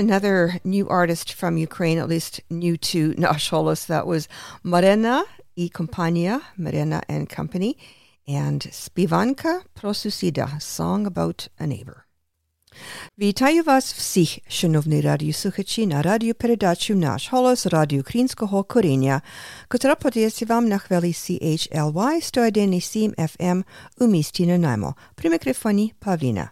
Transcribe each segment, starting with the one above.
another new artist from Ukraine, at least new to Nash Holos, that was Marena i Kompania, Marena and Company, and Spivanka Prosusida, Song About a Neighbor. Вітаю вас всіх, шановні радіослухачі, на радіопередачу «Наш голос» Радіо Українського коріння, котра подається вам на хвилі CHLY 101,7 FM у місті Нанаймо. При мікрофоні Павліна.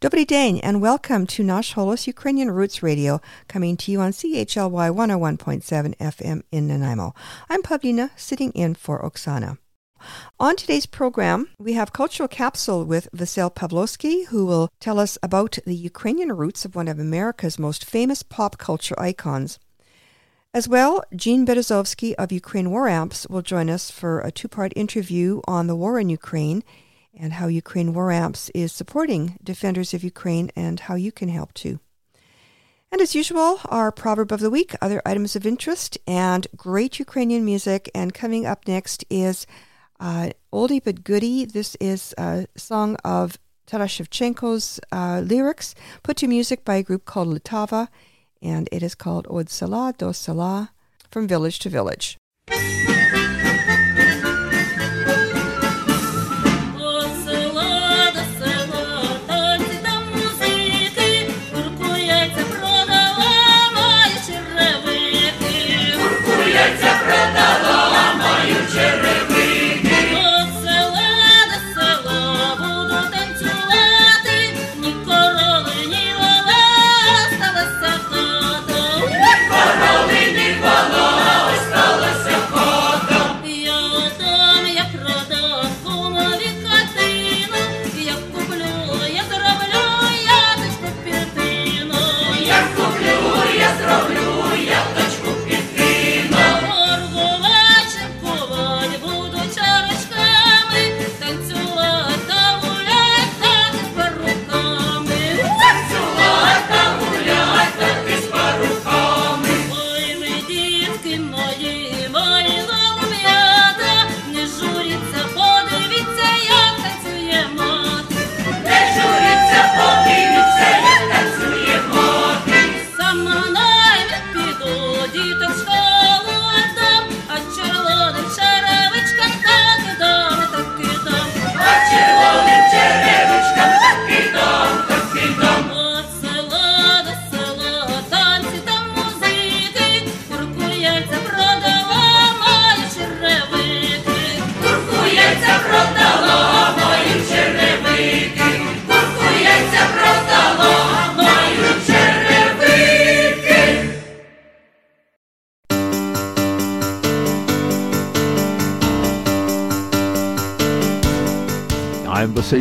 Dobry den and welcome to Nash Holos Ukrainian Roots Radio, coming to you on CHLY 101.7 FM in Nanaimo. I'm Pawlina, sitting in for Oksana. On today's program, we have Cultural Capsule with Vasyl Pawlowsky, who will tell us about the Ukrainian roots of one of America's most famous pop culture icons. As well, Gene Berezovsky of Ukraine War Amps will join us for a two part interview on the war in Ukraine and how Ukraine War Amps is supporting defenders of Ukraine and how you can help too. And as usual, our proverb of the week, other items of interest, and great Ukrainian music. And coming up next is uh, oldie but goodie. This is a song of Taras Shevchenko's uh, lyrics put to music by a group called Ltava, and it is called Od Sala do Sala, from village to village.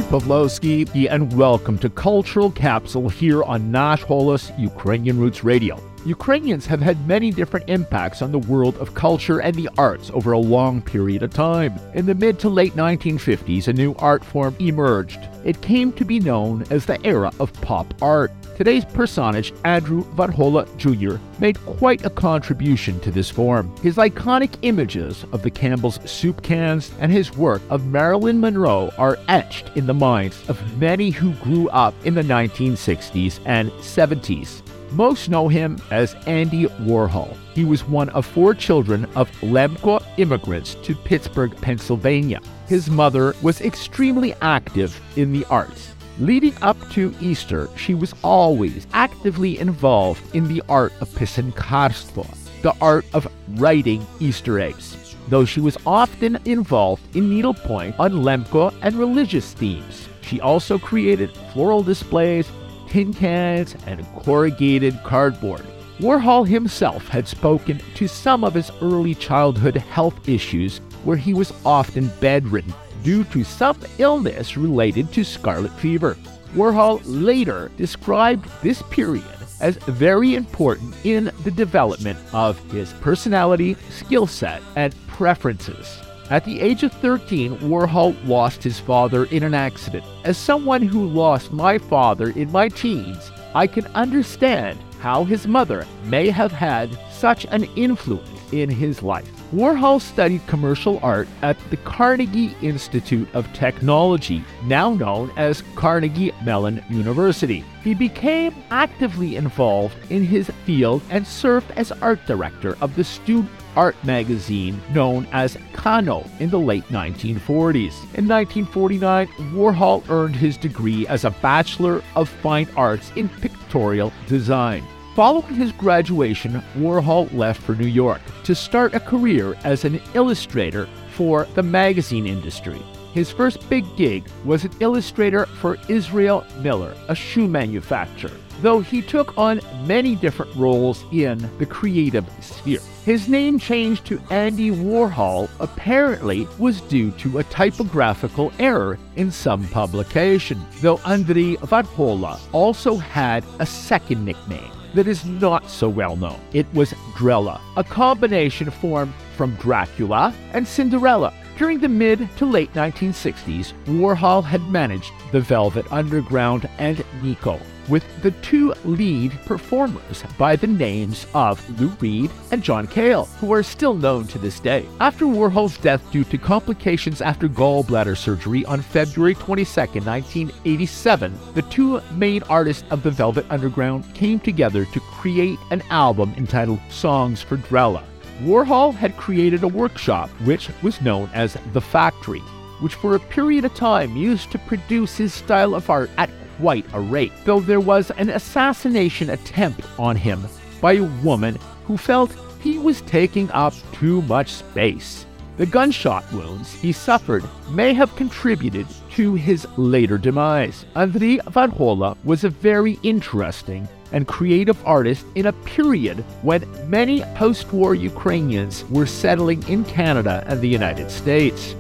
Pawlowsky, and welcome to Cultural Capsule here on Nash Holos Ukrainian Roots Radio. Ukrainians have had many different impacts on the world of culture and the arts over a long period of time. In the mid to late 1950s, a new art form emerged. It came to be known as the era of pop art. Today's personage, Andrew Varhola Jr., made quite a contribution to this form. His iconic images of the Campbell's soup cans and his work of Marilyn Monroe are etched in the minds of many who grew up in the 1960s and 70s. Most know him as Andy Warhol. He was one of four children of Lemko immigrants to Pittsburgh, Pennsylvania. His mother was extremely active in the arts. Leading up to Easter, she was always actively involved in the art of pisankarstvo, the art of writing Easter eggs, though she was often involved in needlepoint on Lemko and religious themes. She also created floral displays, tin cans, and corrugated cardboard. Warhol himself had spoken to some of his early childhood health issues where he was often bedridden due to some illness related to scarlet fever. Warhol later described this period as very important in the development of his personality, skill set, and preferences. At the age of 13, Warhol lost his father in an accident. As someone who lost my father in my teens, I can understand how his mother may have had such an influence in his life. Warhol studied commercial art at the Carnegie Institute of Technology, now known as Carnegie Mellon University. He became actively involved in his field and served as art director of the student art magazine known as Cano in the late 1940s. In 1949, Warhol earned his degree as a Bachelor of Fine Arts in Pictorial Design. Following his graduation, Warhol left for New York to start a career as an illustrator for the magazine industry. His first big gig was an illustrator for Israel Miller, a shoe manufacturer, though he took on many different roles in the creative sphere. His name change to Andy Warhol apparently was due to a typographical error in some publication, though Andrei Varhola also had a second nickname that is not so well known. It was Drella, a combination formed from Dracula and Cinderella. During the mid to late 1960s, Warhol had managed the Velvet Underground and Nico, with the two lead performers by the names of Lou Reed and John Cale, who are still known to this day. After Warhol's death due to complications after gallbladder surgery on February 22, 1987, the two main artists of the Velvet Underground came together to create an album entitled Songs for Drella. Warhol had created a workshop which was known as The Factory, which for a period of time used to produce his style of art at quite a rate, though there was an assassination attempt on him by a woman who felt he was taking up too much space. The gunshot wounds he suffered may have contributed to his later demise. Andrei Varhola was a very interesting and creative artist in a period when many post war Ukrainians were settling in Canada and the United States.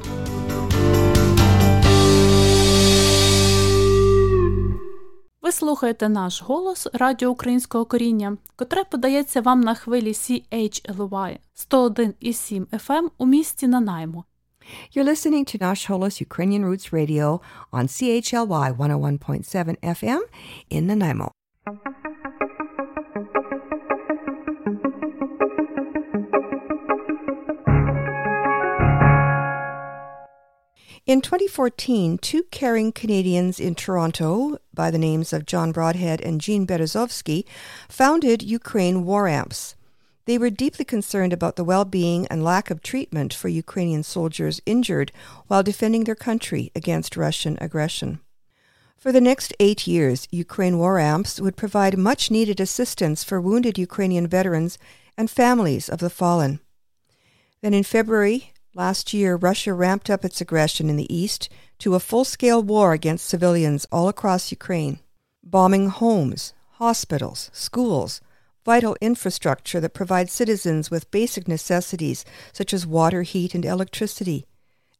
Ви слухаєте наш голос Радіо Українського коріння, котре подається вам на хвилі CHLY 101,7 FM у місті Нанаймо. You're listening to Nash Holos Ukrainian Roots Radio on CHLY 101.7 FM in Nanaimo. In 2014, two caring Canadians in Toronto by the names of John Broadhead and Gene Berezovsky founded Ukraine War Amps. They were deeply concerned about the well being and lack of treatment for Ukrainian soldiers injured while defending their country against Russian aggression. For the next eight years, Ukraine War Amps would provide much needed assistance for wounded Ukrainian veterans and families of the fallen. Then in February last year, Russia ramped up its aggression in the east to a full scale war against civilians all across Ukraine, bombing homes, hospitals, schools, vital infrastructure that provides citizens with basic necessities such as water, heat, and electricity,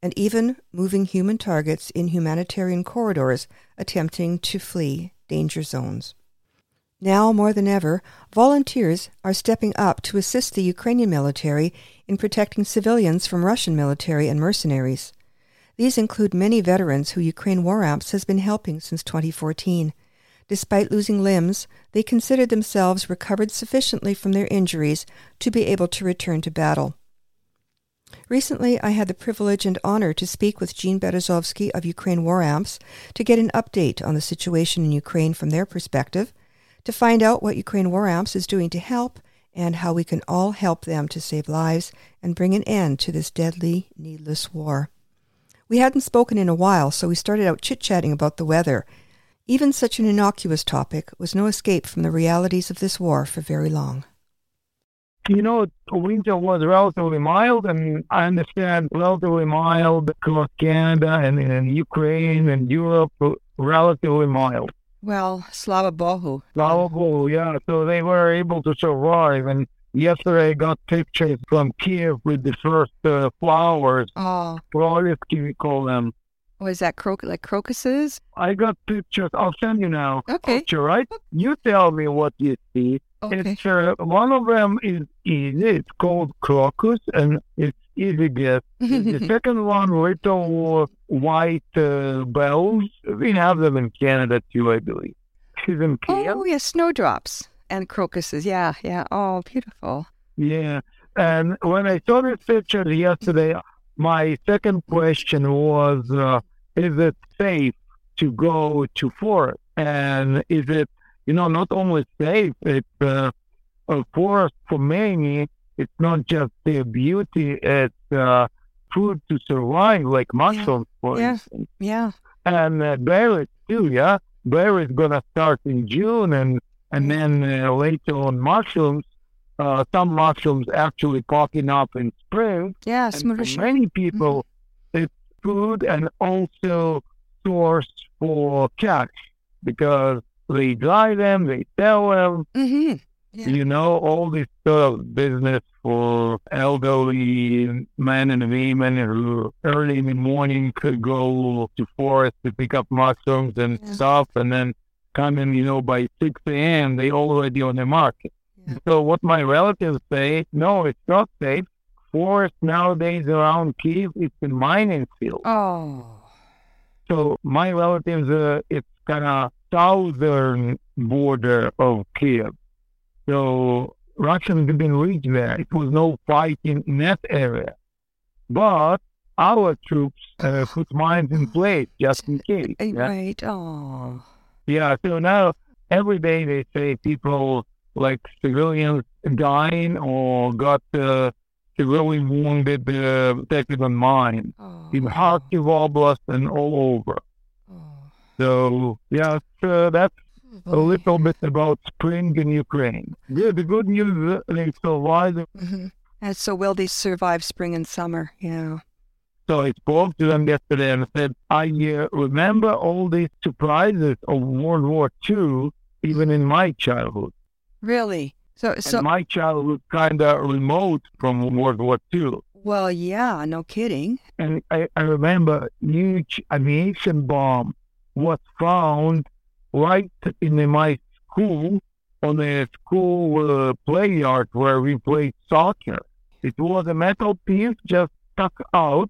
and even moving human targets in humanitarian corridors attempting to flee danger zones. Now more than ever, volunteers are stepping up to assist the Ukrainian military in protecting civilians from Russian military and mercenaries. These include many veterans who Ukraine War Amps has been helping since 2014. Despite losing limbs, they considered themselves recovered sufficiently from their injuries to be able to return to battle. Recently, I had the privilege and honor to speak with Gene Berezovsky of Ukraine War Amps to get an update on the situation in Ukraine from their perspective, to find out what Ukraine War Amps is doing to help, and how we can all help them to save lives and bring an end to this deadly, needless war. We hadn't spoken in a while, so we started out chit chatting about the weather. Even such an innocuous topic was no escape from the realities of this war for very long. You know, winter was relatively mild, and I understand relatively mild across Canada and in Ukraine and Europe, relatively mild. Well, Slava Bohu. Slava Bohu, yeah. So they were able to survive. And yesterday I got pictures from Kiev with the first uh, flowers, Oh, prolesky we call them. was that croc- like crocuses? I got pictures. I'll send you now. Okay. Picture, right? You tell me what you see. Okay. It's uh, one of them is easy. It's called crocus, and it's easy guess. the second one, little white uh, bells. We have them in Canada too, I believe. She's in Kiev. Oh, yeah, snowdrops and crocuses. Yeah, yeah. Oh, beautiful. Yeah. And when I saw this picture yesterday, my second question was, uh, is it safe to go to forest? And is it, you know, not only safe, it's uh, a forest for many, it's not just their beauty, it's uh, food to survive, like mushrooms, for Yeah. instance. Yeah. And uh, berries too, yeah? Berries gonna start in June and and then uh, later on mushrooms. Uh, some mushrooms actually popping up in spring. Yeah, And smoothie. for many people, it's food and also source for cash because they dry them, they sell them. Mm-hmm. Yeah. You know, all this sort of business for elderly men and women who early in the morning could go to forest to pick up mushrooms and Yeah. stuff and then come in, you know, by 6 a.m. they already on the market. Yeah. So what my relatives say, no, it's not safe. Forest nowadays around Kiev, it's a mining field. Oh. So my relatives, uh, it's kind of southern border of Kiev. So Russians didn't reach there. It was no fighting in that area. But our troops uh, put mines in place just in case. Eh, Yeah? Right. Oh. yeah. So now every day they say people like civilians dying or got uh, severely wounded uh, protected on mine Oh. in Kharkiv Oblast and all over. Oh. So yeah, so that's a little bit about spring in Ukraine. Yeah, the good news is they survived. hmm And so will they survive spring and summer? Yeah. So I spoke to them yesterday and said, I uh, remember all these surprises of World War II, even in my childhood. Really? So, And so, my childhood kind of remote from World War II. well, yeah, no kidding. And I, I remember huge aviation bomb was found right in my school on a school uh, play yard where we played soccer. It was a metal piece just stuck out,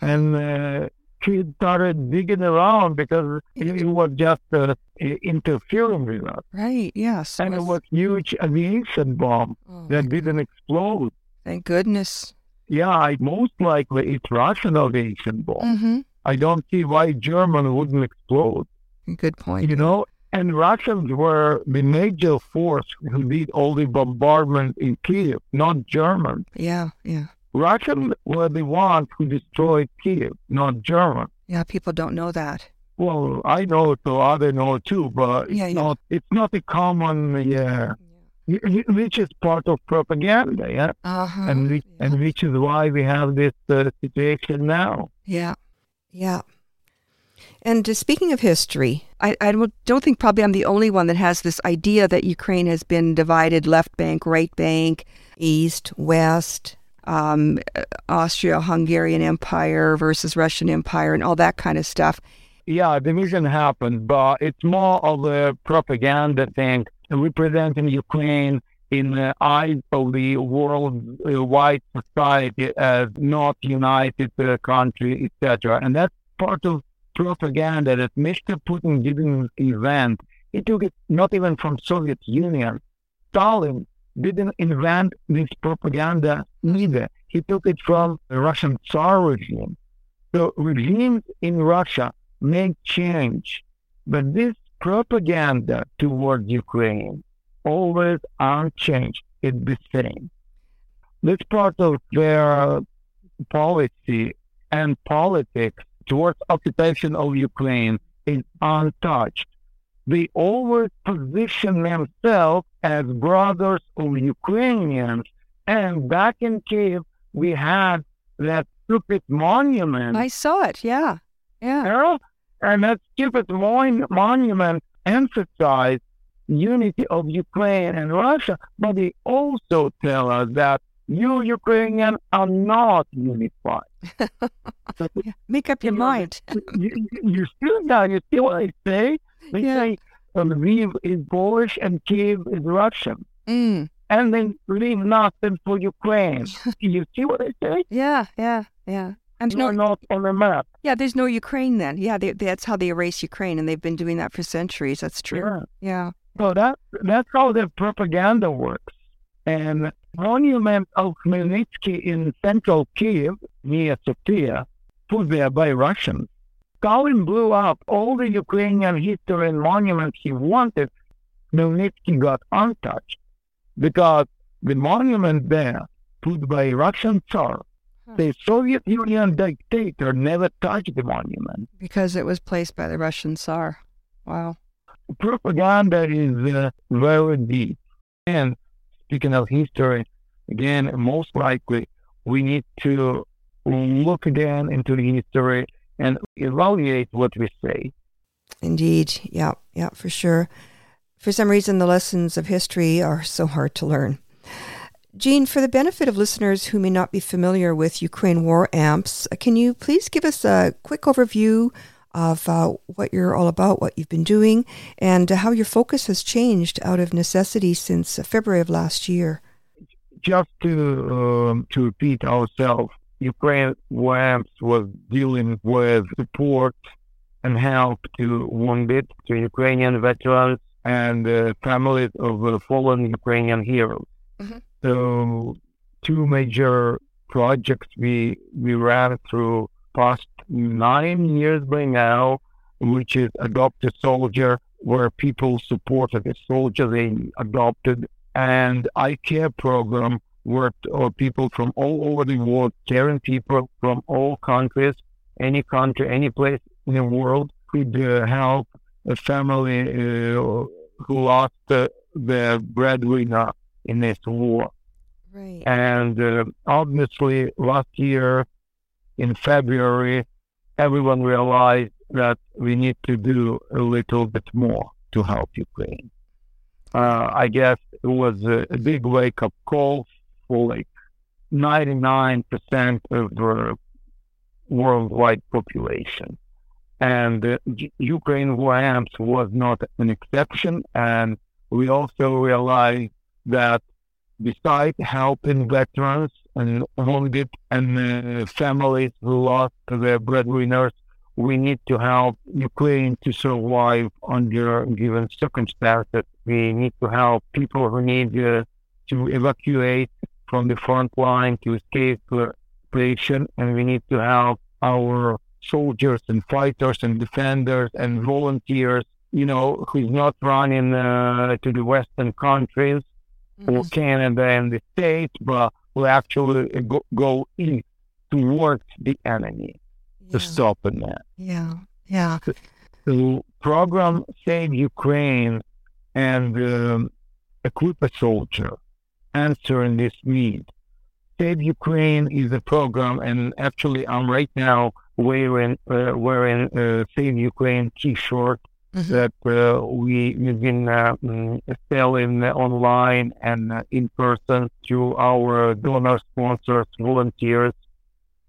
and uh, kids started digging around because it, was just uh, interfering with us. Right. Yes. And it was huge aviation bomb Oh, that didn't explode. thank goodness. Yeah, I, most likely it's Russian aviation bomb. Mm-hmm. I don't see why German wouldn't explode, Good point. you know? And Russians were the major force who did all the bombardment in Kiev, not German. Yeah. Yeah. Russians were the ones who destroyed Kiev, not German. Yeah. People don't know that. Well, I know it, so others know it too, but it's Yeah, yeah. not. It's not a common, yeah, which is part of propaganda, yeah, Uh-huh. and which, yeah. and which is why we have this uh, situation now. Yeah. Yeah. And uh, speaking of history, I, I don't think probably I'm the only one that has this idea that Ukraine has been divided left bank, right bank, east, west, um, Austria Hungarian Empire versus Russian Empire, and all that kind of stuff. Yeah, division happened, but it's more of a propaganda thing, representing Ukraine in the eyes of the worldwide society as not united uh, country, etc. And that's part of propaganda that Mr. Putin didn't invent. He took it not even from Soviet Union. Stalin didn't invent this propaganda either. He took it from the Russian Tsar regime. So regimes in Russia may change, but this propaganda towards Ukraine always unchanged. It's the same. This part of their policy and politics towards occupation of Ukraine is untouched. They always position themselves as brothers of Ukrainians. And back in Kiev, we had that stupid monument. I saw it. Yeah. Yeah. And that stupid mon- monument emphasized unity of Ukraine and Russia, but they also tell us that you Ukrainians are not unified. So Make up your mind. you, you still that. You see what I say? They Yeah. say um, Lviv is Polish and Kiev is Russian. Mm. And then leave nothing for Ukraine. you see what I say? Yeah. Yeah. Yeah. And no, not on the map. yeah, there's no Ukraine then. Yeah, they, that's how they erase Ukraine, and they've been doing that for centuries. That's true. Yeah. Yeah. So that that's how their propaganda works. And monument of Khmelnytsky in central Kiev near Sofia, put there by Russians. Stalin blew up all the Ukrainian history and monuments he wanted. Khmelnytsky got untouched because the monument there, put by Russian Tsar, the Soviet Union dictator never touched the monument. Because it was placed by the Russian Tsar. Wow. propaganda is uh, very deep. And speaking of history, again, most likely we need to look again into the history and evaluate what we say. Indeed. Yeah. Yeah, for sure. For some reason, the lessons of history are so hard to learn. Gene, for the benefit of listeners who may not be familiar with Ukraine War Amps, can you please give us a quick overview of uh, what you're all about, what you've been doing, and uh, how your focus has changed out of necessity since uh, February of last year? Just to um, to repeat ourselves, Ukraine WAMPS was dealing with support and help to wounded, to Ukrainian veterans and uh, families of uh, fallen Ukrainian heroes. Mhm. So, two major projects we we ran through past nine years by now, which is Adopt a Soldier, where people supported a soldier they adopted, and I Care program, where uh, people from all over the world, caring people from all countries, any country, any place in the world, could uh, help a family uh, who lost uh, their breadwinner in this war. Right. And uh, obviously, last year in February, everyone realized that we need to do a little bit more to help Ukraine. Uh, I guess it was a, a big wake up call for like 99% of the worldwide population. And uh, Ukraine WAMPS was not an exception. And we also realized that besides helping veterans and wounded and uh, families who lost their breadwinners, we need to help Ukraine to survive under given circumstances. We need to help people who need uh, to evacuate from the front line to escape the operation, and we need to help our soldiers and fighters and defenders and volunteers, you know, who's not running uh, to the Western countries or Canada and the States, but will actually go, go east towards the enemy Yeah. to stop in that. Yeah. Yeah. The program Save Ukraine and um, Equip a Soldier answering this need. Save Ukraine is a program, and actually, I'm right now wearing uh, wearing uh, Save Ukraine T-shirt Mhm. that uh, we we've been uh, mm, selling online and uh, in person to our donor sponsors, volunteers,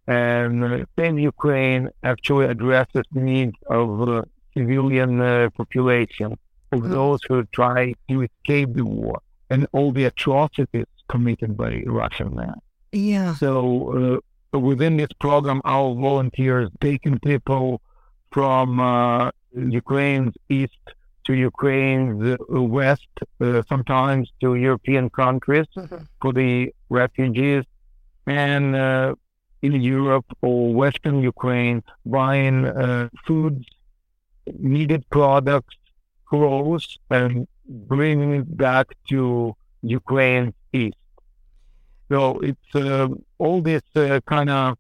and Save Ukraine actually addresses the needs of civilian uh, population, of Mhm. those who try to escape the war and all the atrocities committed by Russian men. Yeah. So uh, within this program, our volunteers taking people from uh, Ukraine's east to Ukraine's west, uh, sometimes to European countries for the refugees, and uh, in Europe or Western Ukraine, buying uh, foods, needed products, clothes, and bringing it back to Ukraine's east. So it's uh, all this uh, kind of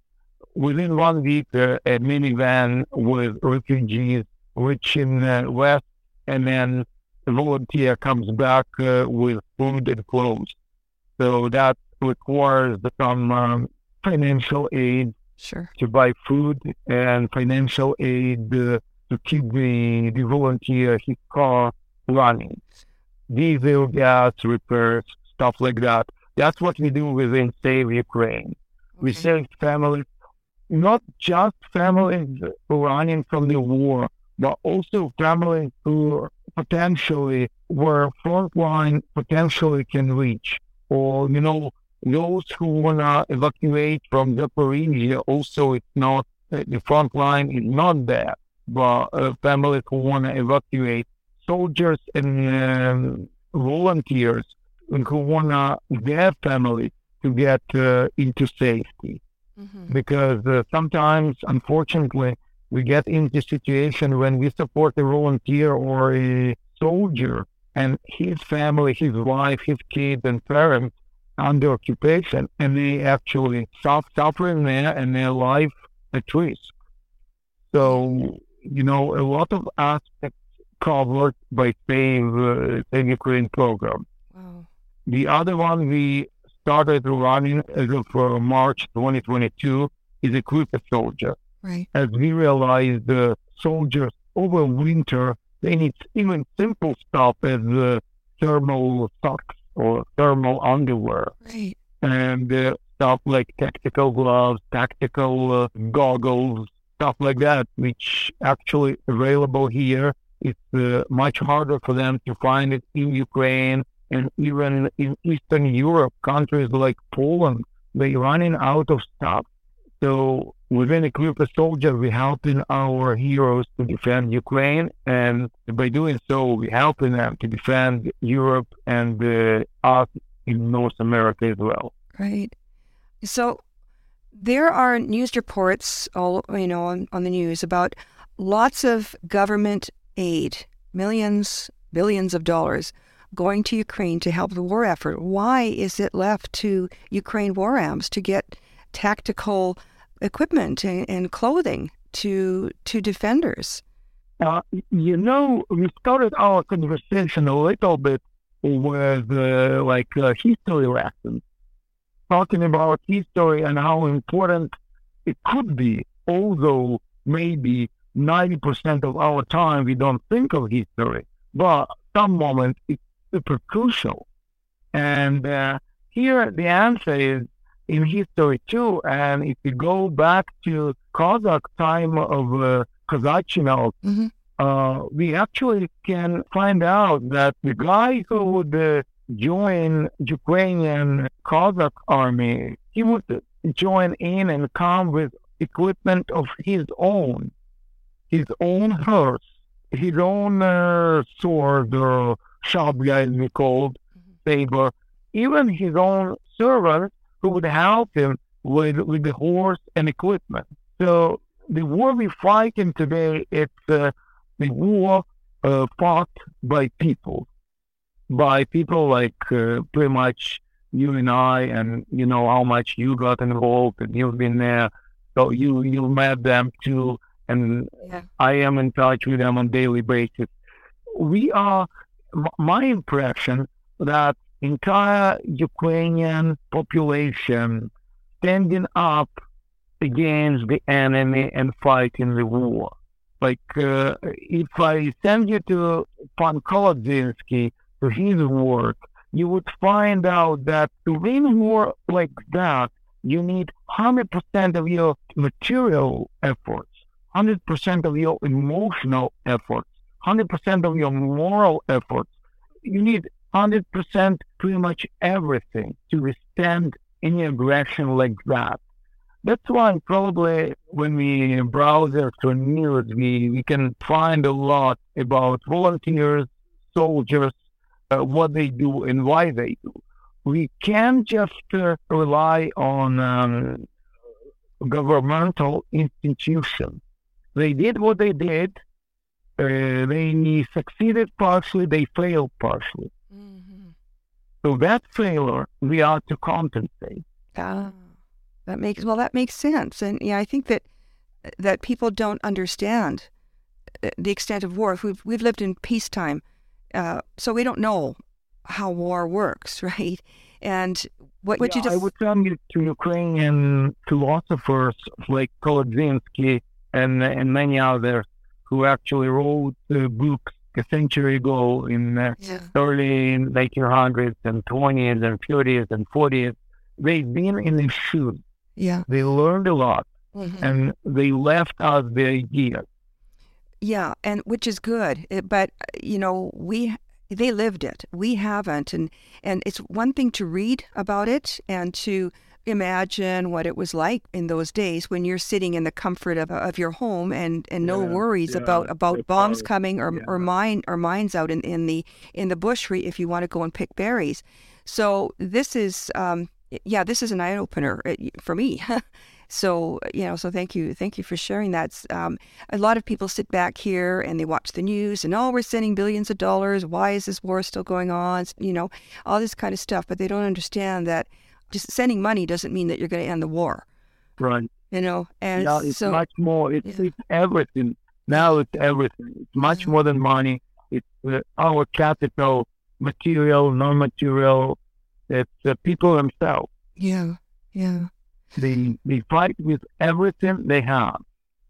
within one week, uh, a minivan with refugees reaching the west, and then the volunteer comes back uh, with food and clothes. So that requires some um, financial aid Sure. to buy food and financial aid uh, to keep the, the volunteer his car running. Diesel, gas, repairs, stuff like that. That's what we do within Save Ukraine. We save families, not just families running from the war, but also families who potentially were frontline potentially can reach. Or, you know, those who want to evacuate from the Zaporizhia, also it's not, uh, the front line is not there, but uh, families who want to evacuate, soldiers and um, volunteers who want to, their family to get uh, into safety Mhm. because uh, sometimes, unfortunately, we get into situation when we support a volunteer or a soldier and his family, his wife, his kids and parents under occupation, and they actually stop suffering there and their life at risk. So, you know, a lot of aspects covered by Save, uh, Save Ukraine program. Wow. The other one we started running as of uh, March 2022 is Equip a Soldier. Right. As we realized, the soldiers over winter, they need even simple stuff as uh, thermal socks or thermal underwear Right. and uh, stuff like tactical gloves, tactical uh, goggles, stuff like that, which actually available here. It's uh, much harder for them to find it in Ukraine and even in Eastern Europe, countries like Poland, they're running out of stuff. So within a group of soldiers, we're helping our heroes to defend Ukraine, and by doing so, we're helping them to defend Europe and uh, us in North America as well. Right. So there are news reports all you know on, on the news about lots of government aid, millions, billions of dollars going to Ukraine to help the war effort. Why is it left to Ukraine war amps to get tactical equipment and, and clothing to to defenders? Uh, you know, we started our conversation a little bit with uh, like uh, history lessons, talking about history and how important it could be, although maybe 90% of our time we don't think of history, but some moment it's super crucial. And uh, here the answer is in history too. And if you go back to Kazakh time of uh, Kazachino, Mhm. uh, we actually can find out that the guy who would uh, join Ukrainian Kazakh army, he would join in and come with equipment of his own, his own horse, his own uh, sword or shabya, as we called, saber, even his own servant who would help him with, with the horse and equipment. So the war we're fighting today, it's uh, the war uh, fought by people, by people like uh, pretty much you and I, and you know how much you got involved, and you've been there, so you you met them too, and Yeah. I am in touch with them on daily basis. We are, my impression that entire Ukrainian population standing up against the enemy and fighting the war. Like, uh, if I send you to Pan Kolodzinski, to his work, you would find out that to win war like that, you need 100% of your material efforts, 100% of your emotional efforts, 100% of your moral efforts. You need 100% pretty much everything to withstand any aggression like that. that's why probably when we browse through news, we, we can find a lot about volunteers, soldiers, uh, what they do and why they do. We can't just uh, rely on um, governmental institutions. They did what they did. Uh, they succeeded partially, they failed partially. So that failure, we are to compensate. Ah, that makes well. That makes sense, and yeah, I think that that people don't understand uh, the extent of war. We've we've lived in peacetime, uh, so we don't know how war works, right? And what what you Yeah, just I would turn you to Ukrainian philosophers like Kolodzinski and and many others who actually wrote uh, books a century ago in uh, yeah early 1900s and 20s and 30s and 40s. They've been in the shoes. yeah They learned a lot mhm. and they left us the idea. yeah, and which is good. It, but uh, you know, we they lived it. We haven't, and and it's one thing to read about it and to imagine what it was like in those days when you're sitting in the comfort of, of your home and, and no Yeah, worries yeah, about about bombs right. coming or, or mine or mines out in, in the in the bush if you want to go and pick berries. So this is um, yeah, this is an eye opener uh, for me. so you know, so thank you, thank you for sharing that. Um, a lot of people sit back here and they watch the news and oh, we're sending billions of dollars. Why is this war still going on? You know, all this kind of stuff, but they don't understand that just sending money doesn't mean that you're going to end the war. Right. You know, and yeah, it's so much more. It's, Yeah. it's everything. Now it's everything. It's much more than money. It's uh, our capital, material, non-material. It's uh, people themselves. yeah, yeah, They they fight with everything they have.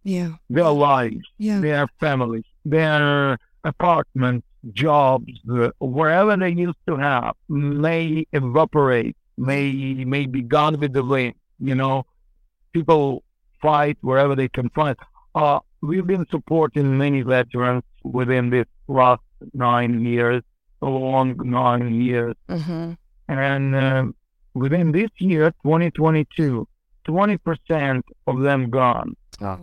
yeah, Their lives, yeah, their families, their apartments, jobs, uh, wherever they used to have, may evaporate, may may be gone with the wind. You know, people fight wherever they can fight. Uh, we've been supporting many veterans within this last nine years, a long nine years, mm-hmm. and uh, within this year, 2022, 20% of them gone. Oh.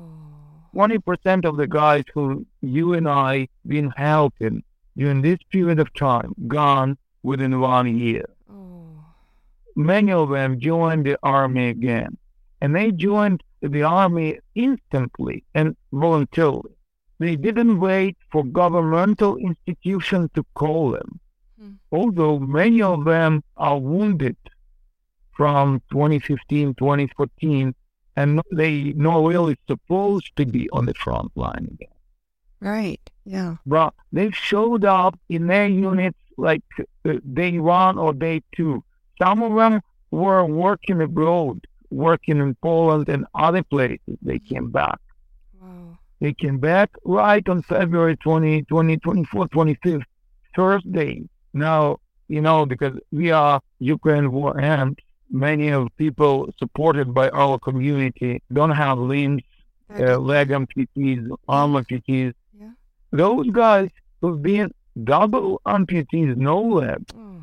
20% of the guys who you and I been helping during this period of time gone within one year. Oh. Many of them joined the army again, and they joined the army instantly and voluntarily. They didn't wait for governmental institutions to call them, Hmm. although many of them are wounded from 2015, 2014, and they not really supposed to be on the front line again. Right. Yeah. But they showed up in their units like uh, day one or day two. Some of them were working abroad, working in Poland and other places. They came back. Wow. They came back right on February 20, 20 24, 25th, first day. Now, you know, because we are Ukraine war amps, many of people supported by our community don't have limbs, uh, leg amputees, arm amputees. Yeah. Those guys who've been double amputees, no leg, Oh.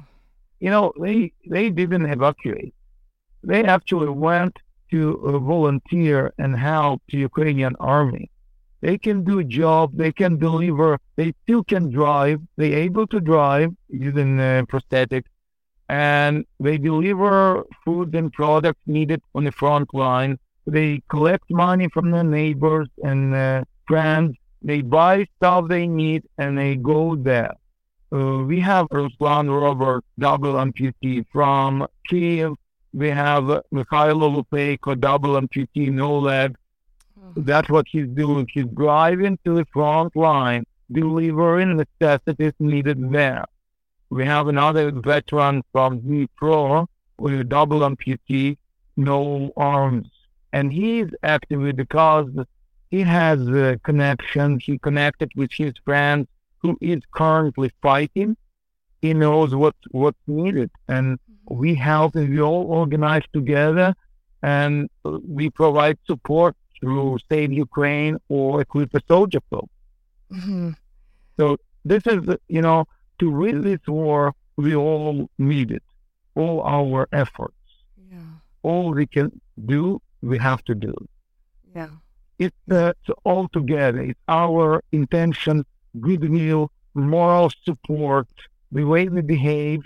You know, they, they didn't evacuate. They actually went to volunteer and help the Ukrainian army. They can do a job, they can deliver, they still can drive, they able to drive using uh, prosthetics, and they deliver food and products needed on the front line. They collect money from their neighbors and uh, friends. They buy stuff they need and they go there. Uh, we have Ruslan Robert, double amputee from Kiev. We have Mikhailo Lupeyko, double amputee, no leg. That's what he's doing. He's driving to the front line, delivering necessities needed there. We have another veteran from Dnipro with a double amputee, no arms. And he's active because he has a connection. He connected with his friends who is currently fighting. He knows what, what's needed. And we help and we all organize together and we provide support through Save Ukraine or Equip a Soldier Club. hmm So this is, you know, to win this war, we all need it. All our efforts, Yeah. all we can do, we have to do. Yeah. It's uh, it's all together. It's our intention, goodwill, moral support, the way we behave,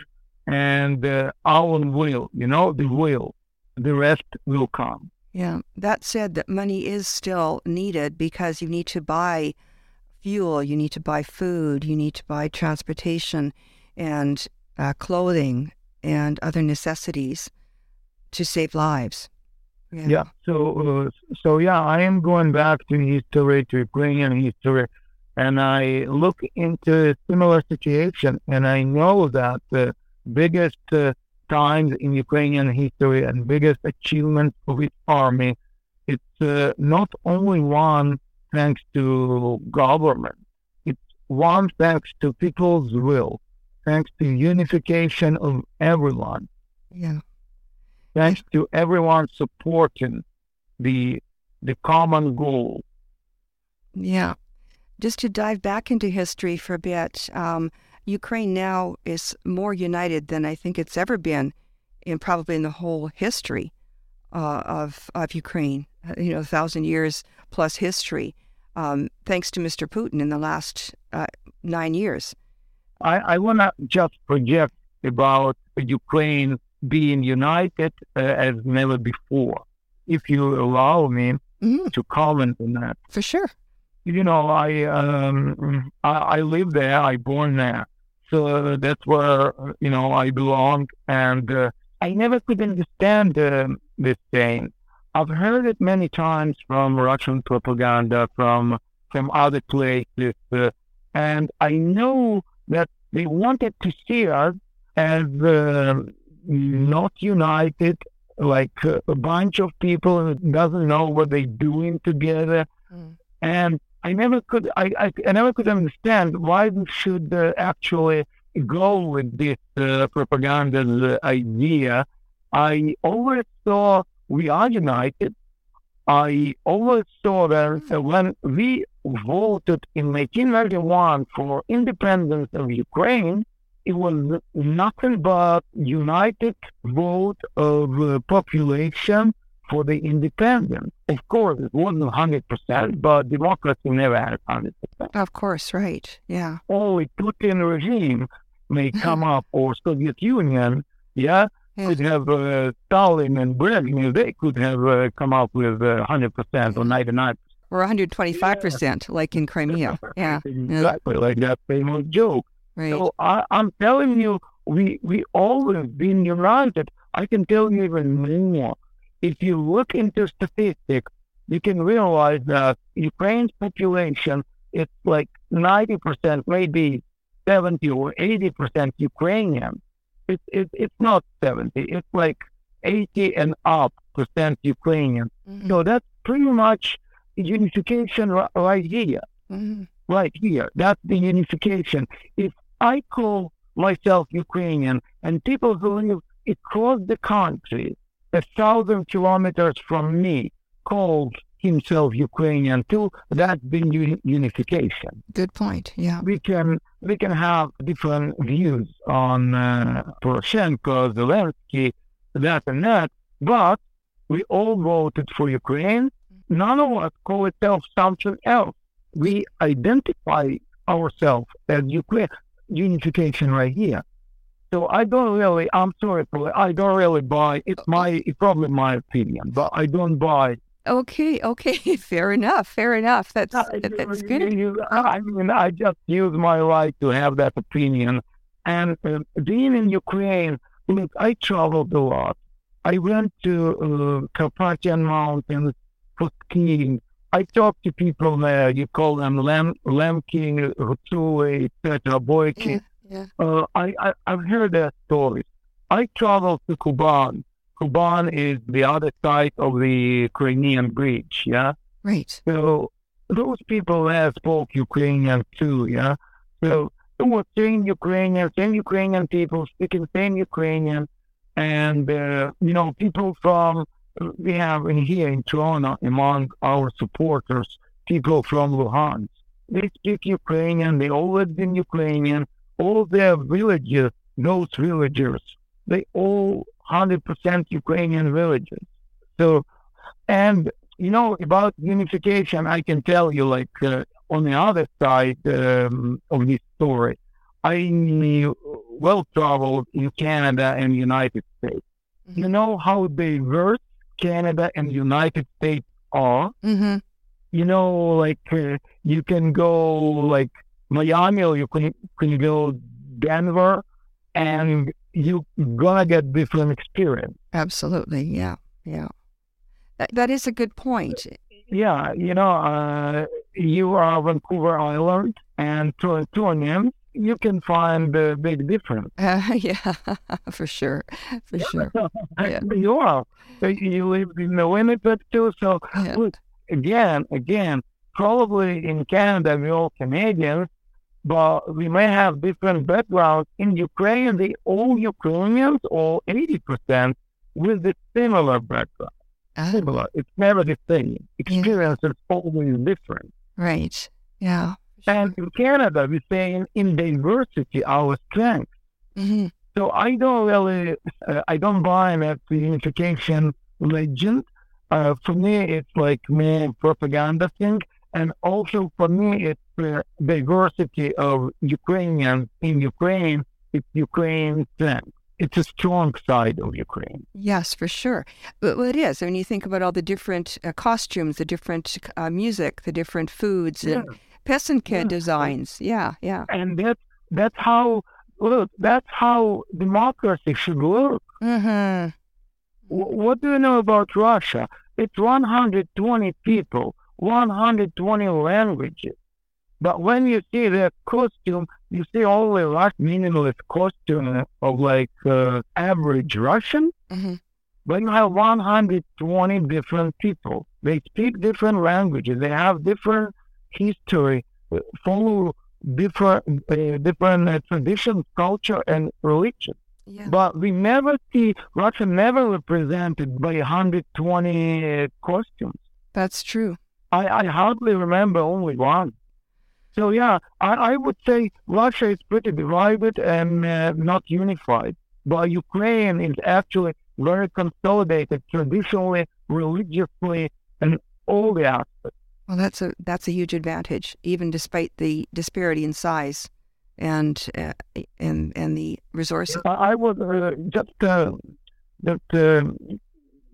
and uh, our will. You know, the will. The rest will come. Yeah. That said, that money is still needed because you need to buy fuel, you need to buy food, you need to buy transportation and uh, clothing and other necessities to save lives. Yeah. So, uh, so yeah, I am going back to history, to Ukrainian history, and I look into a similar situation, and I know that the biggest uh, times in Ukrainian history and biggest achievement of its army, it's uh, not only one thanks to government, it's one thanks to people's will, thanks to unification of everyone Yeah. thanks to everyone supporting the the common goal. Yeah. Just to dive back into history for a bit, um, Ukraine now is more united than I think it's ever been in probably in the whole history uh, of of Ukraine. Uh, you know, a thousand years plus history, um, thanks to Mr. Putin in the last uh, nine years. I, I want to just project about Ukraine being united uh, as never before. If you allow me Mhm. to comment on that, For sure. You know, I um, I, I live there. I born there, so that's where you know I belong, and uh, I never could understand uh, this thing. I've heard it many times from Russian propaganda, from from other places, uh, and I know that they wanted to see us as uh, not united, like uh, a bunch of people who doesn't know what they're doing together, Mm. and I never could I, I, I never could understand why we should uh, actually go with this uh, propaganda uh, idea. I always saw we are united. I always saw that when we voted in 1991 for independence of Ukraine, it was nothing but united vote of uh, population for the independence. Of course, it wasn't 100%, but democracy never had 100%. Of course, right. Yeah. Only Putin regime may come up, or Soviet Union, yeah, Yeah. could have uh, Stalin and Brezhnev, they could have uh, come up with uh, 100% or 99 Or 125%, like in Crimea. Yeah. Exactly, like that famous joke. Right. So I, I'm telling you, we we always been united. I can tell you even more. If you look into statistics, you can realize that Ukraine's population is like 90%, maybe 70 or 80% Ukrainian. It's it, it's not 70. It's like 80 and up percent Ukrainian. Mhm. So that's pretty much unification ri- right here Mhm. right here. That's the unification. If I call myself Ukrainian and people who live across the country, a thousand kilometers from me, calls himself Ukrainian too, that's uni- unification. Good point. Yeah. We can we can have different views on uh, Poroshenko, Zelensky, that and that, but we all voted for Ukraine. None of us call itself something else we identify ourselves as Ukraine unification right here. So I don't really, I'm sorry, for I don't really buy. It's my, it's probably my opinion, but I don't buy. Okay. Okay. Fair enough. Fair enough. That's I- that's good. you- I mean, I just use my right to have that opinion. And uh, being in Ukraine, look, I traveled a lot. I went to uh, Carpathian Mountains for skiing. I talked to people there. You call them Lem, Lemking, Hutsui, etc., Boyki. Yeah. Uh, I, I, I've heard their stories. I traveled to Kuban. Kuban is the other side of the Crimean Bridge, yeah? Right. So those people there spoke Ukrainian too, yeah? So it was same Ukrainian, same Ukrainian people speaking same Ukrainian. And, uh, you know, people from, we have in here in Toronto among our supporters, people from Luhansk. They speak Ukrainian, they always been Ukrainian. All their villages, those villagers, they all 100% Ukrainian villages. So And you know about unification, I can tell you like uh, on the other side um, of this story, I mean well traveled in Canada and United States. You know how diverse Canada and United States are. Mm-hmm. You know, like uh, you can go like Miami or you can can go Denver, and you're gonna get different experience. Absolutely. Yeah. Yeah. That, that is a good point. Yeah, you know, uh, you are Vancouver Island and to Toronto, you can find a big difference. Uh, yeah, for sure. For sure. Yeah. You are. You live in the Winnipeg too, so Yeah. look, again, again, probably in Canada we're all Canadians, but we may have different backgrounds. In Ukraine, they all Ukrainians, all eighty percent, with the similar background. Ah, Similar. It's never the same. Experience is always different. right. Yeah. And in Canada, we say in, in diversity our strength. hmm So I don't really, uh, I don't buy that unification legend. Uh, for me, it's like me propaganda thing, and also for me, it's the diversity of Ukrainians in Ukraine. It's Ukraine's strength. It's a strong side of Ukraine. Yes, for sure. But well, it is. When you think about all the different uh, costumes, the different uh, music, the different foods, and peasant Yeah. designs. Yeah, yeah. and that's that's how look. That's how democracy should work. Mm-hmm. Wh- What do you know about Russia? It's 120 people, 120 languages. But when you see their costume, you see only like meaningless costume of like uh, average Russian. hmm But you have 120 different people. They speak different languages. They have different history, follow different uh, different uh, traditions, culture, and religion. Yeah. But we never see Russia never represented by 120 costumes. That's true. I, I hardly remember only one. So yeah, I, I would say Russia is pretty divided and uh, not unified. But Ukraine is actually very consolidated traditionally, religiously, and all the aspects. Well, that's a that's a huge advantage, even despite the disparity in size and uh, and and the resources. I, I would uh, just uh, just uh,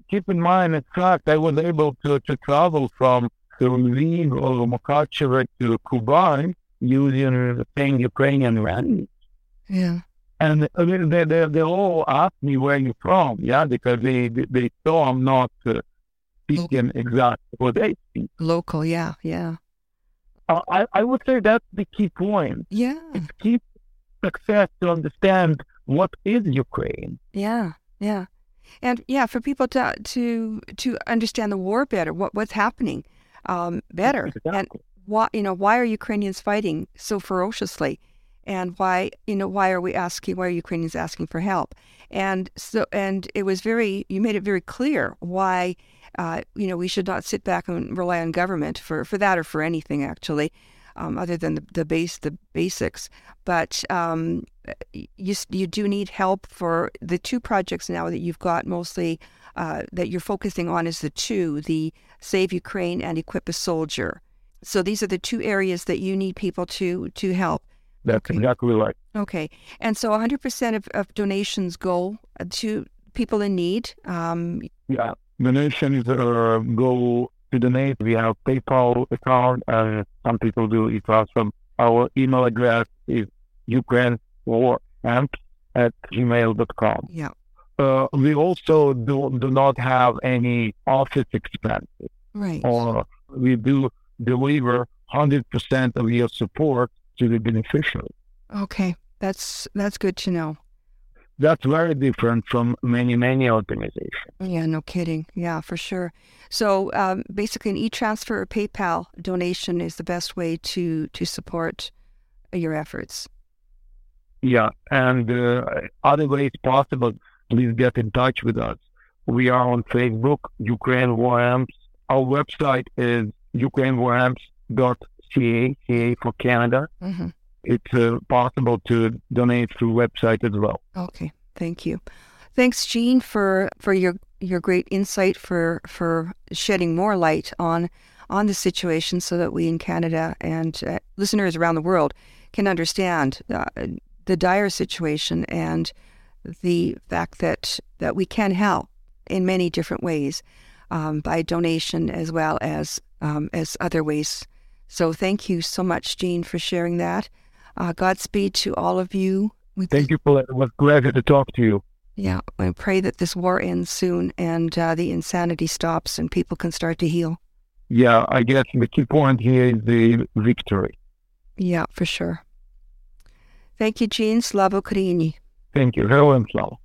keep in mind the fact I was able to, to travel from to Lviv or Mukachevo to Kuban using the same Ukrainian language. Yeah. And I mean, they, they, they all ask me where you're from, yeah, because they, they, they saw I'm not uh, speaking exactly what they speak. Local. Yeah. Yeah. Uh, I, I would say that's the key point. Yeah. It's key success to understand what is Ukraine. Yeah. Yeah. And yeah, for people to to to understand the war better, what what's happening um, better, and why you know why are Ukrainians fighting so ferociously, and why you know why are we asking why are Ukrainians asking for help, and so and it was very you made it very clear why uh, you know we should not sit back and rely on government for for that or for anything actually, um, other than the, the base the basics, but um, you you do need help for the two projects now that you've got mostly uh, that you're focusing on is the two the Save Ukraine and Equip a Soldier. So these are the two areas that you need people to to help. That's Okay. exactly right. Okay, and so 100% of, of donations go to people in need. Um, Yeah. Donations uh, go to donate. We have PayPal account and some people do it from our email address is Ukraine war amps at gmail.com. yeah, Uh, we also do, do not have any office expenses right. or we do deliver 100% of your support to the beneficiary. Okay, that's that's good to know. That's very different from many, many organizations. Yeah, no kidding. Yeah, for sure. So um, basically, an e-transfer or PayPal donation is the best way to to support your efforts. Yeah, and uh, other ways possible, please get in touch with us. We are on Facebook, Ukraine War Amps. Our website is ukrainewaramps.ca, CA for Canada. hmm It's uh, possible to donate through website as well. Okay, thank you. Thanks, Gene, for for your your great insight for for shedding more light on on the situation, so that we in Canada and uh, listeners around the world can understand uh, the dire situation and the fact that that we can help in many different ways um, by donation as well as um, as other ways. So thank you so much, Gene, for sharing that. Uh, Godspeed to all of you. We Thank you, Paulette. It was glad to talk to you. Yeah, I pray that this war ends soon and uh, the insanity stops and people can start to heal. Yeah, I guess the key point here is the victory. Yeah, for sure. Thank you, Gene. Slava Ukraini. Thank you. Helen Slava.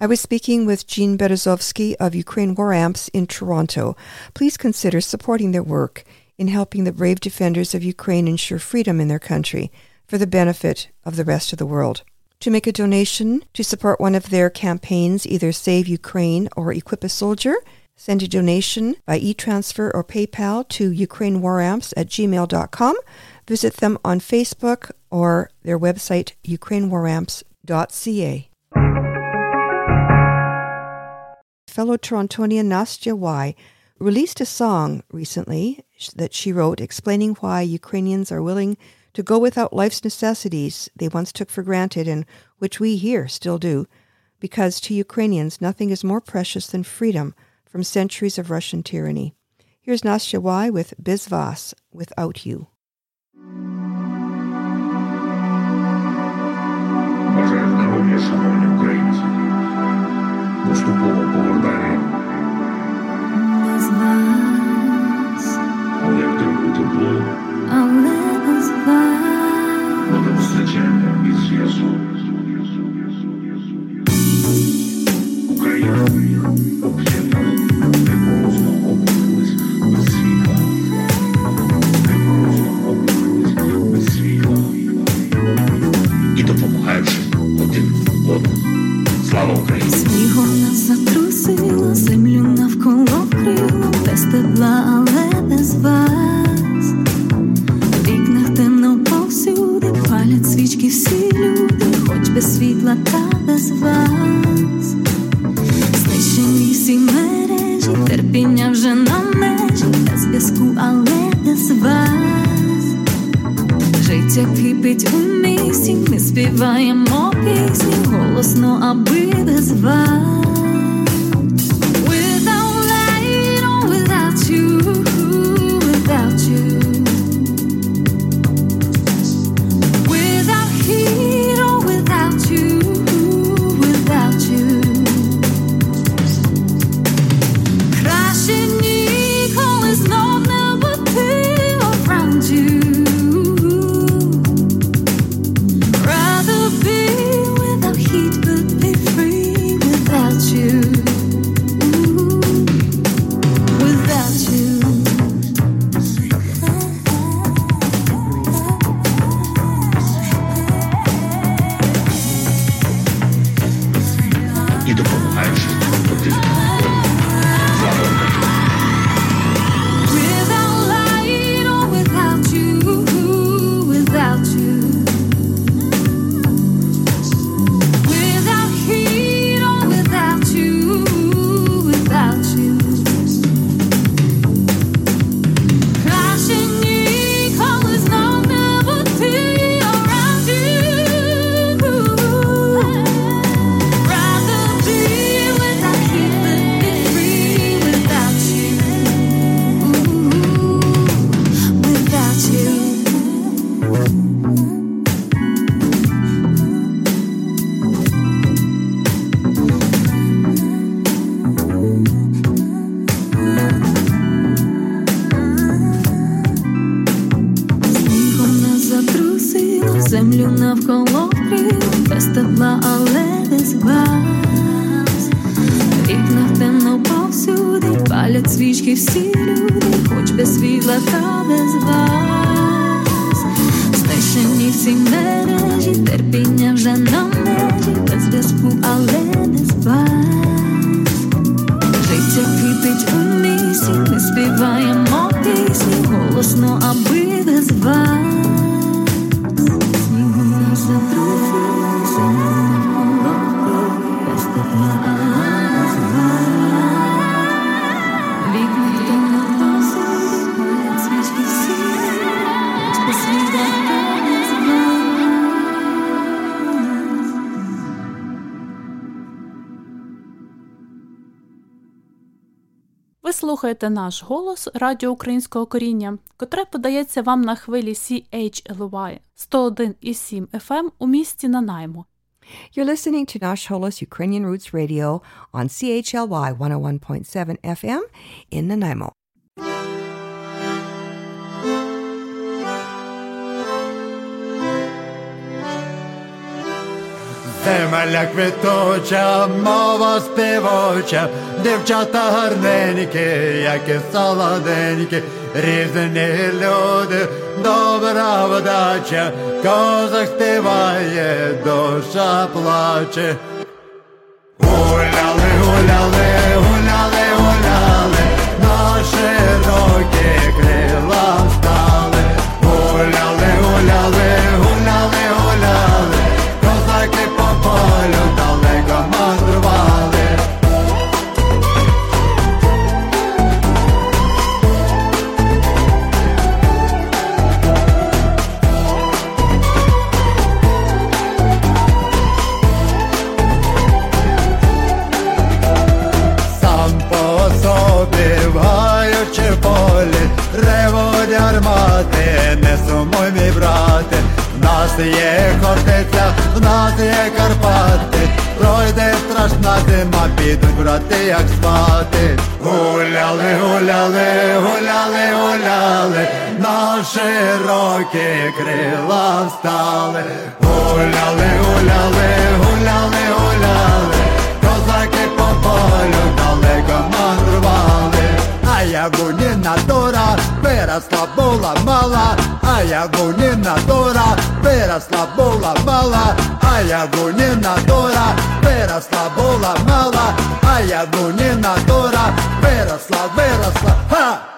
I was speaking with Gene Berezovsky of Ukraine War Amps in Toronto. Please consider supporting their work in helping the brave defenders of Ukraine ensure freedom in their country for the benefit of the rest of the world. To make a donation to support one of their campaigns, either Save Ukraine or Equip a Soldier, send a donation by e-transfer or PayPal to ukrainewaramps at gmail.com. Visit them on Facebook or their website, ukrainewaramps.ca. Fellow Torontonian Nastya Y released a song recently that she wrote explaining why Ukrainians are willing to go without life's necessities they once took for granted and which we here still do, because to Ukrainians nothing is more precious than freedom from centuries of Russian tyranny. Here's Nastya Y with Bizvas, Without You. Бажаю здоров'я, шановні українці. Поступово повертає, Без вас, але як трохи тепло, Затрусила землю навколо крило, без тепла, але без вас. повсюди, палять слухаєте наш голос Радіо Українського коріння, котре подається вам на хвилі CHLY 101,7 FM у місті Нанаймо. You're listening to Nash Holos Ukrainian Roots Radio on CHLY 101.7 FM in Nanaimo. Земля квіточа, мова співоча, дівчата гарненькі, як і солоденькі, різні люди, добра вдача, козак співає, душа плаче. Гуляли, гуляли, нас є Хортиця, в нас є Карпати, пройде страшна зима, підуть брати, як спати. Гуляли, гуляли, гуляли, гуляли, на широкі крила встали. Гуляли, гуляли, гуляли, гуляли, А ягуніна дура виросла була мала, а ягуніна дура виросла була мала, а ягуніна дура виросла була мала, а ягуніна дура виросла, виросла, ха!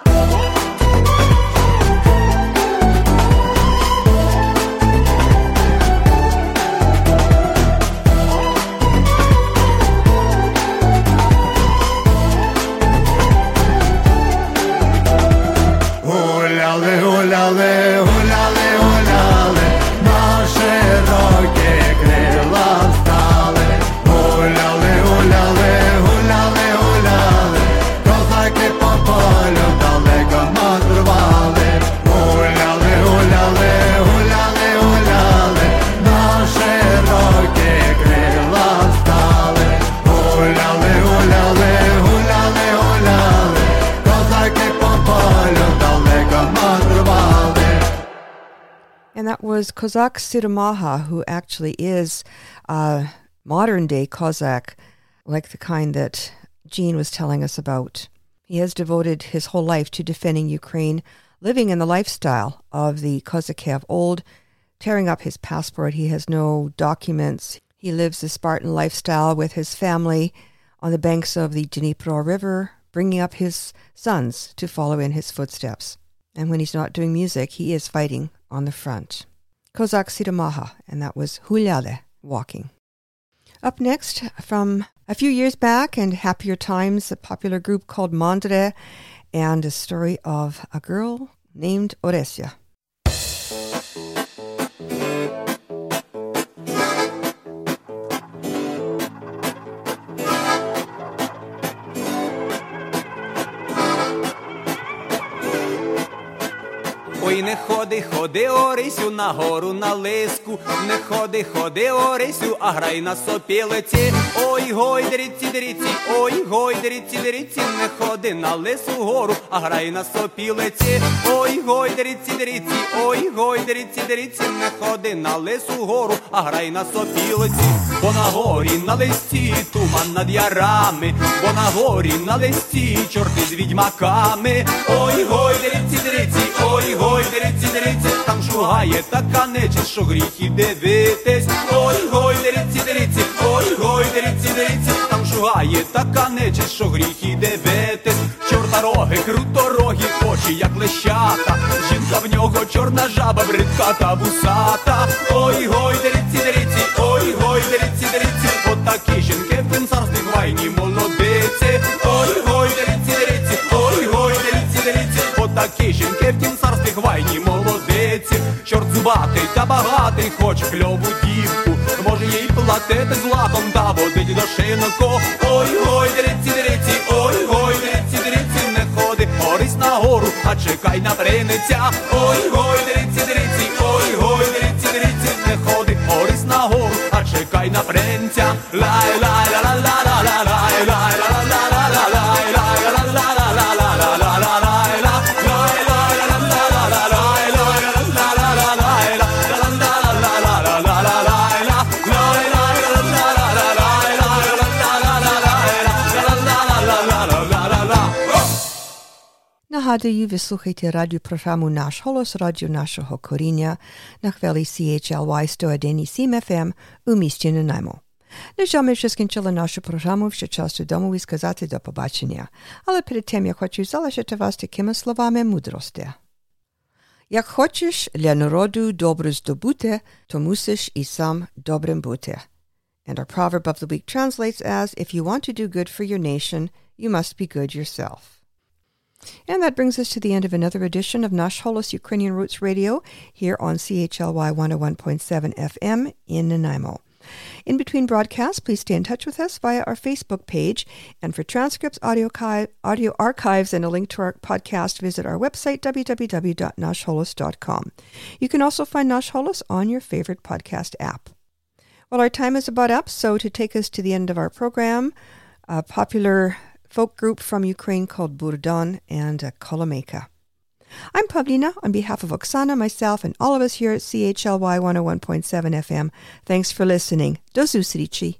Was Kozak Siromaha, who actually is uh, a modern day Kozak, like the kind that Gene was telling us about. He has devoted his whole life to defending Ukraine, living in the lifestyle of the Kozake of old, tearing up his passport. He has no documents. He lives the Spartan lifestyle with his family on the banks of the Dnipro River, bringing up his sons to follow in his footsteps. And when he's not doing music, he is fighting on the front. Kozak Siromaha, and that was Hulyaly, walking. Up next, from a few years back and happier times, a popular group called Mandry, and a story of a girl named Orysia. Не ходи, ходи, Орисю, на гору на лиску, не ходи, ходи, Орисю, а грай на сопілиці. Ой, гой, дріці, дріці, ой, гой, дріці, дріці, не ходи на лису гору, а грай на сопілиці. Ой, гой, дріці, дріці, ой, гой, дріці, дріці, не ходи на лису гору, а грай на сопілиці. Бо на горі на листі туман над ярами, бо на горі на листі чорти з відьмаками. Ой, гой, дріці, дріці, ой, гой, дріці, дріці, там шугає така нечисть, що гріх і дивитись. Ой, гой, дріці, дріці, ой, гой, дріці, дріці, там шугає така нечисть, що гріх і дивитись. Чорта роги, круторогі, очі, як лещата. Жінка в нього чорна жаба, бридка та вусата. Ой, гой, дріці, дріці, ой, гой, дріці, дріці, отакі жінки Чорт та багатий, хоч кльову дівку. Може їй платити златом та водить до шинку. Ой, гой, дріці, дріці, ой, гой, дріці, дріці, а чекай на принця. Ой, гой, дриці, дриці, ой, гой, дриці, дриці, не ходи Орис на гору, а чекай на принця. Лай, лай, ла, Нагадую, ви слухаєте радіопрограму «Наш голос» радіо нашого коріння на хвилі CHLY 101,7 FM у місті Нанаймо. На жаль, ми вже скінчили нашу програму, ще час додому і сказати до побачення. Але перед тим я хочу залишити вас такими словами мудрості. Як хочеш для народу добре здобути, то мусиш і сам добрим бути. And our proverb of the week translates as, if you want to do good for your nation, you must be good yourself. And that brings us to the end of another edition of Nash Holos Ukrainian Roots Radio here on CHLY 101.7 FM in Nanaimo. In between broadcasts, please stay in touch with us via our Facebook page. And for transcripts, audio, chi- audio archives, and a link to our podcast, visit our website, www.nashholos.com. You can also find Nash Holos on your favorite podcast app. Well, our time is about up, so to take us to the end of our program, a popular folk group from Ukraine called Burdon and uh, Kolomeka. I'm Pawlina on behalf of Oksana, myself, and all of us here at CHLY 101.7 FM. Thanks for listening. Do zusrici.